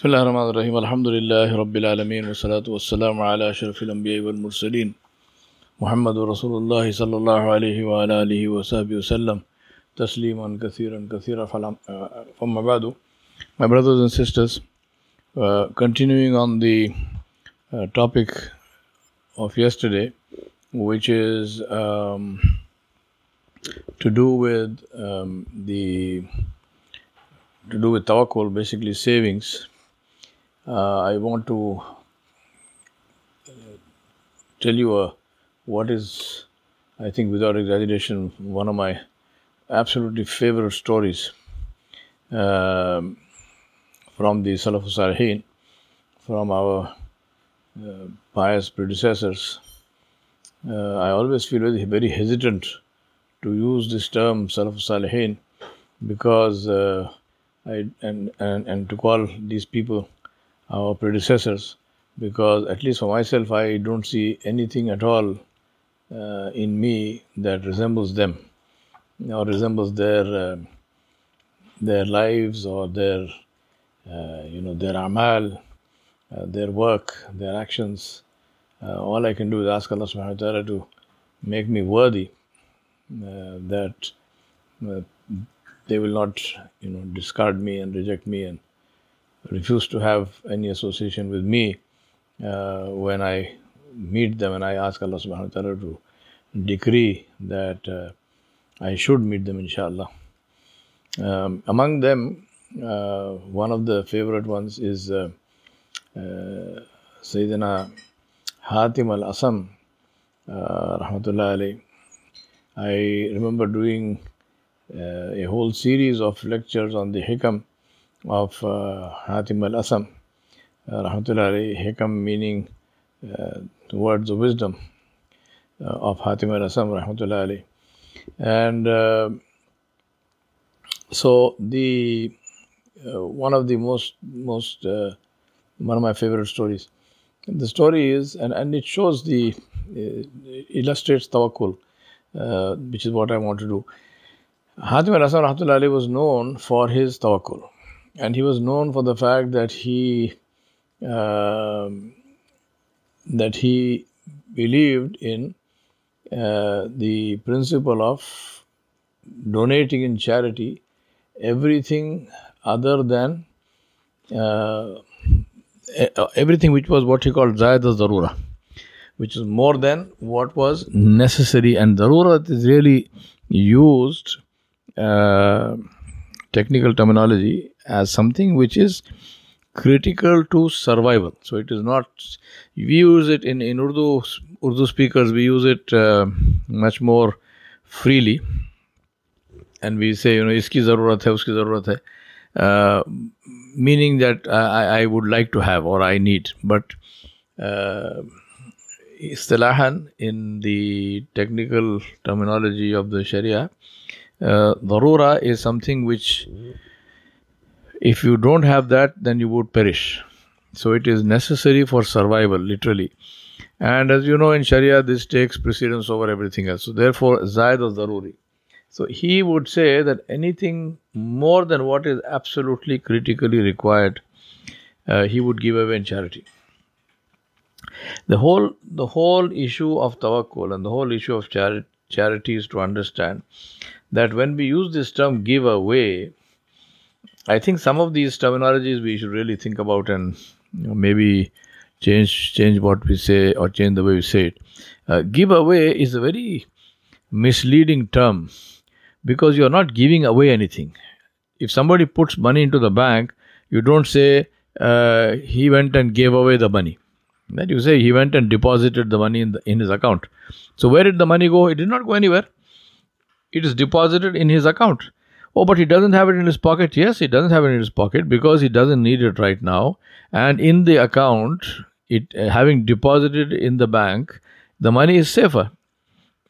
بسم الله الرحمن الرحيم. الحمد لله رب العالمين والصلاة والسلام على أشرف الأنبياء والمرسلين محمد رسول الله صلى الله عليه وعلى آله وصحبه وسلم. تسليما كثيرا كثيرا. فما بعد My brothers and sisters, uh, continuing on the uh, topic of yesterday, which is um, to do with um, the to do with tawakkul, basically savings. Uh, I want to tell you uh, what is, I think, without exaggeration, one of my absolutely favorite stories um, from the Salaf Salihin, from our uh, pious predecessors. Uh, I always feel very, very hesitant to use this term Salaf Salihin because uh, I and, and and to call these people our predecessors because at least for myself I don't see anything at all uh, in me that resembles them or resembles their uh, their lives or their uh, you know their amal uh, their work their actions. Uh, all I can do is ask Allah subhanahu wa ta'ala to make me worthy uh, that they will not you know discard me and reject me and refuse to have any association with me uh, when I meet them and I ask Allah subhanahu wa ta'ala to decree that uh, I should meet them inshallah. Um, among them, uh, one of the favorite ones is uh, uh, Sayyidina Hatim al Asam, uh, rahmatullah alayh. I remember doing uh, a whole series of lectures on the hikam of uh, Hatim al Asam, uh, rahmatullah hikam meaning uh, the words of wisdom uh, of Hatim al Asam, rahmatullah alayhi. And uh, so the uh, one of the most most one of my favorite stories. The story is, and, and it shows the illustrates tawakkul, which is what I want to do. Hatim al Asam rahmatullah alayhi was known for his tawakkul, and he was known for the fact that he um that he believed in uh, the principle of donating in charity everything other than uh, e- everything which was what he called Zayad Zarura, which is more than what was necessary. And Zarura is really used, uh, technical terminology, as something which is critical to survival. So it is not, we use it in, in Urdu, Urdu speakers, we use it uh, much more freely. And we say, you know, iski zarurat hai, uski zarurat hai. Uh, meaning that I, I would like to have or I need. But uh, istilahan in the technical terminology of the Sharia, uh, darura is something which if you don't have that, then you would perish. So it is necessary for survival, literally. And as you know, in Sharia, this takes precedence over everything else. So therefore, Zaid al Daruri. So he would say that anything more than what is absolutely critically required, uh, he would give away in charity. The whole the whole issue of tawakkul and the whole issue of chari- charity is to understand that when we use this term give away, I think some of these terminologies we should really think about and maybe change change what we say or change the way we say it. Uh, give away is a very misleading term because you are not giving away anything. If somebody puts money into the bank, you don't say uh, he went and gave away the money. Then you say he went and deposited the money in the, in his account. So where did the money go? It did not go anywhere. It is deposited in his account. Oh, but he doesn't have it in his pocket. Yes, he doesn't have it in his pocket because he doesn't need it right now. And in the account, it uh, having deposited in the bank, the money is safer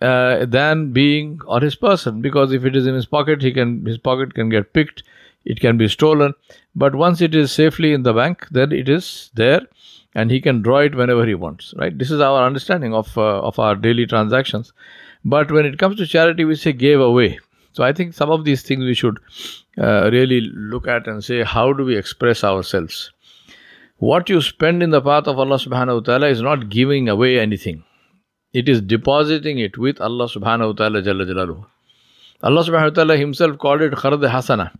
uh, than being on his person because if it is in his pocket, he can his pocket can get picked, it can be stolen. But once it is safely in the bank, then it is there, and he can draw it whenever he wants. Right? This is our understanding of uh, of our daily transactions. But when it comes to charity, we say gave away. So I think some of these things we should uh, really look at and say how do we express ourselves. what you spend in the path of Allah subhanahu wa ta'ala is not giving away anything. It is depositing it with Allah subhanahu wa ta'ala jalla jalaluhu. Allah subhanahu wa ta'ala himself called it qard hasana.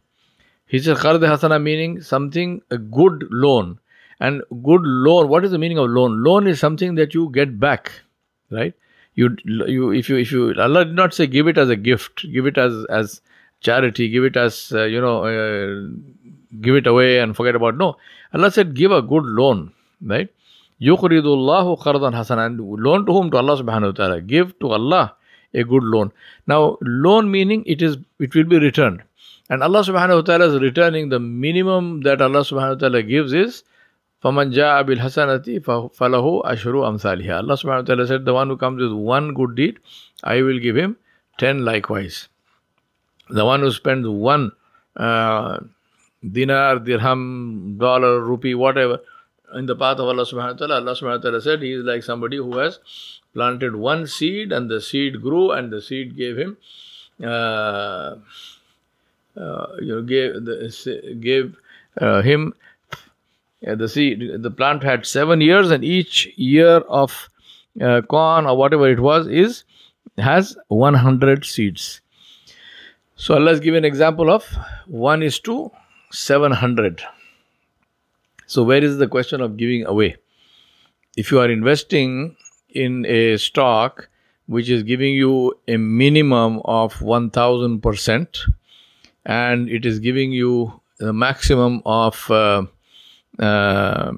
He says qard hasana meaning something, a good loan. And good loan, what is the meaning of loan? Loan is something that you get back, right? You, you, if you, if you, Allah did not say give it as a gift, give it as, as charity, give it as, uh, you know, uh, give it away and forget about. No, Allah said give a good loan, right? Yuqridullahu qardan hasan and loan to whom? To Allah subhanahu wa ta'ala. Give to Allah a good loan. Now, loan meaning it is it will be returned. And Allah subhanahu wa ta'ala is returning the minimum that Allah subhanahu wa ta'ala gives is فَمَنْ جَاءَ بِالْحَسَنَةِ فَلَهُ عَشْرُ أَمْثَالِهَا Allah subhanahu wa ta'ala said, the one who comes with one good deed, I will give him ten likewise. The one who spends one uh, dinar, dirham, dollar, rupee, whatever, in the path of Allah subhanahu wa ta'ala, Allah subhanahu wa ta'ala said, he is like somebody who has planted one seed and the seed grew and the seed gave him uh, you know gave the, gave uh, him uh, the seed the plant had seven years and each year of uh, corn or whatever it was is has 100 seeds so allah has given an example of 1 is to 700 so, where is the question of giving away? If you are investing in a stock which is giving you a minimum of 1000% and it is giving you the maximum of uh, uh,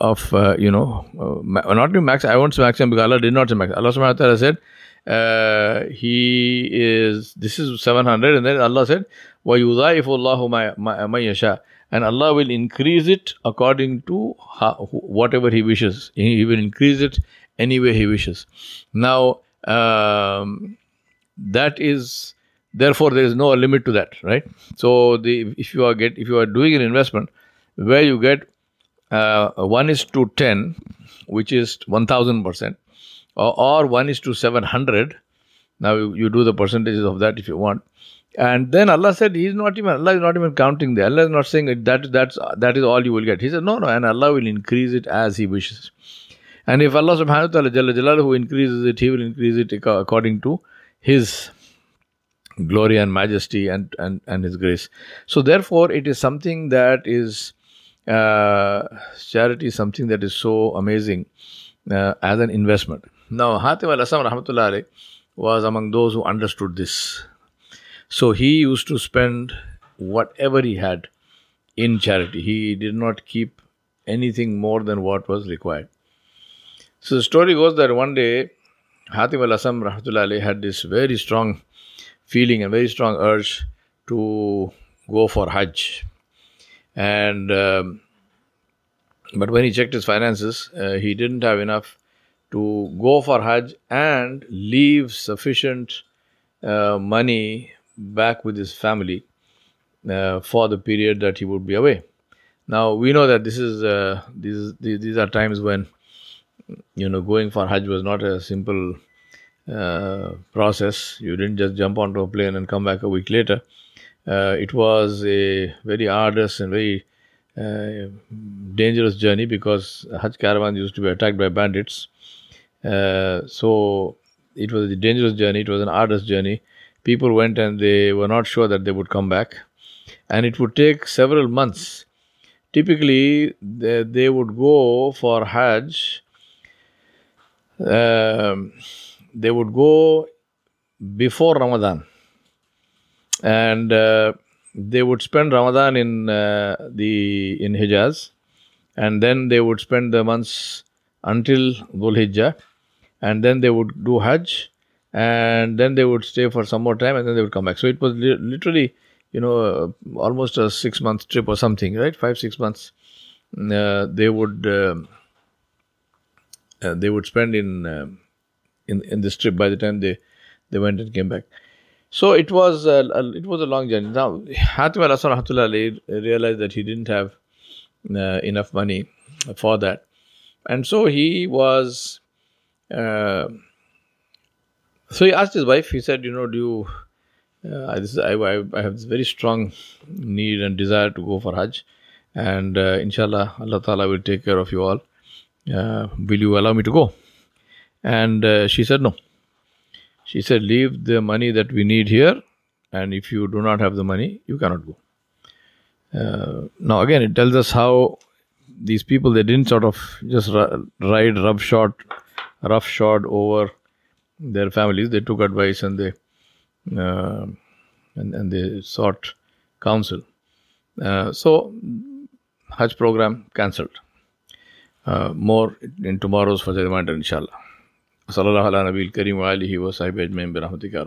of uh, you know not the max I won't maximum because Allah did not say maximum Allah subhanahu wa ta'ala said uh, he is this is 700 and then Allah said wa yudhaifu Allahu ma yasha and Allah will increase it according to whatever He wishes. He will increase it any way He wishes. Now, um, that is therefore there is no limit to that, right? So, the if you are get if you are doing an investment where you get uh, one is to ten, which is one thousand percent, or one is to seven hundred. Now you, you do the percentages of that if you want and then Allah said, He's not even Allah is not even counting there. Allah is not saying that that's that is all you will get. He said, No, no, and Allah will increase it as He wishes. And if Allah subhanahu wa ta'ala Jalla who increases it, He will increase it according to His glory and majesty and, and, and His grace. So therefore it is something that is uh, charity is something that is so amazing uh, as an investment. Now Hatim al-Asam rahmatullah was among those who understood this so he used to spend whatever he had in charity. He did not keep anything more than what was required. So the story goes that one day Hatim al Asam Rahmatullah had this very strong feeling and very strong urge to go for Hajj. And um, but when he checked his finances, uh, he didn't have enough to go for Hajj and leave sufficient uh, money back with his family uh, for the period that he would be away. Now we know that this is uh, these these are times when you know going for Hajj was not a simple uh, process. You didn't just jump onto a plane and come back a week later. Uh, it was a very arduous and very uh, dangerous journey because Hajj caravans used to be attacked by bandits. Uh, so it was a dangerous journey. It was an arduous journey people went and they were not sure that they would come back. And it would take several months. Typically, they, they would go for Hajj. Um, they would go before Ramadan. And uh, they would spend Ramadan in uh, the in Hijaz, and then they would spend the months until Dhul Hijjah, and then they would do Hajj, and then they would stay for some more time and then they would come back. So it was li- literally, you know, uh, almost a six month trip or something, right? Five, six months. Uh, they would um, uh, they would spend in, um, in in this trip by the time they, they went and came back. So it was a, a it was a long journey. Now Hatim al Asam realized that he didn't have uh, enough money for that, and so he was uh, so he asked his wife, he said, You know, do you. Uh, this, I, I, I, have this very strong need and desire to go for Hajj. and uh, inshallah, Allah Ta'ala will take care of you all. Uh, will you allow me to go? And uh, she said, No. She said, Leave the money that we need here, and if you do not have the money, you cannot go. Uh, now, again, it tells us how these people they didn't sort of just ride roughshod, roughshod over their families. They took advice and they uh, and, and they sought counsel. Uh, so, Hajj program cancelled. Uh, more in tomorrow's Fajr reminder, inshallah. صلی اللہ علیہ نبی الکریم علیہ و صاحب اجمین برحمت کار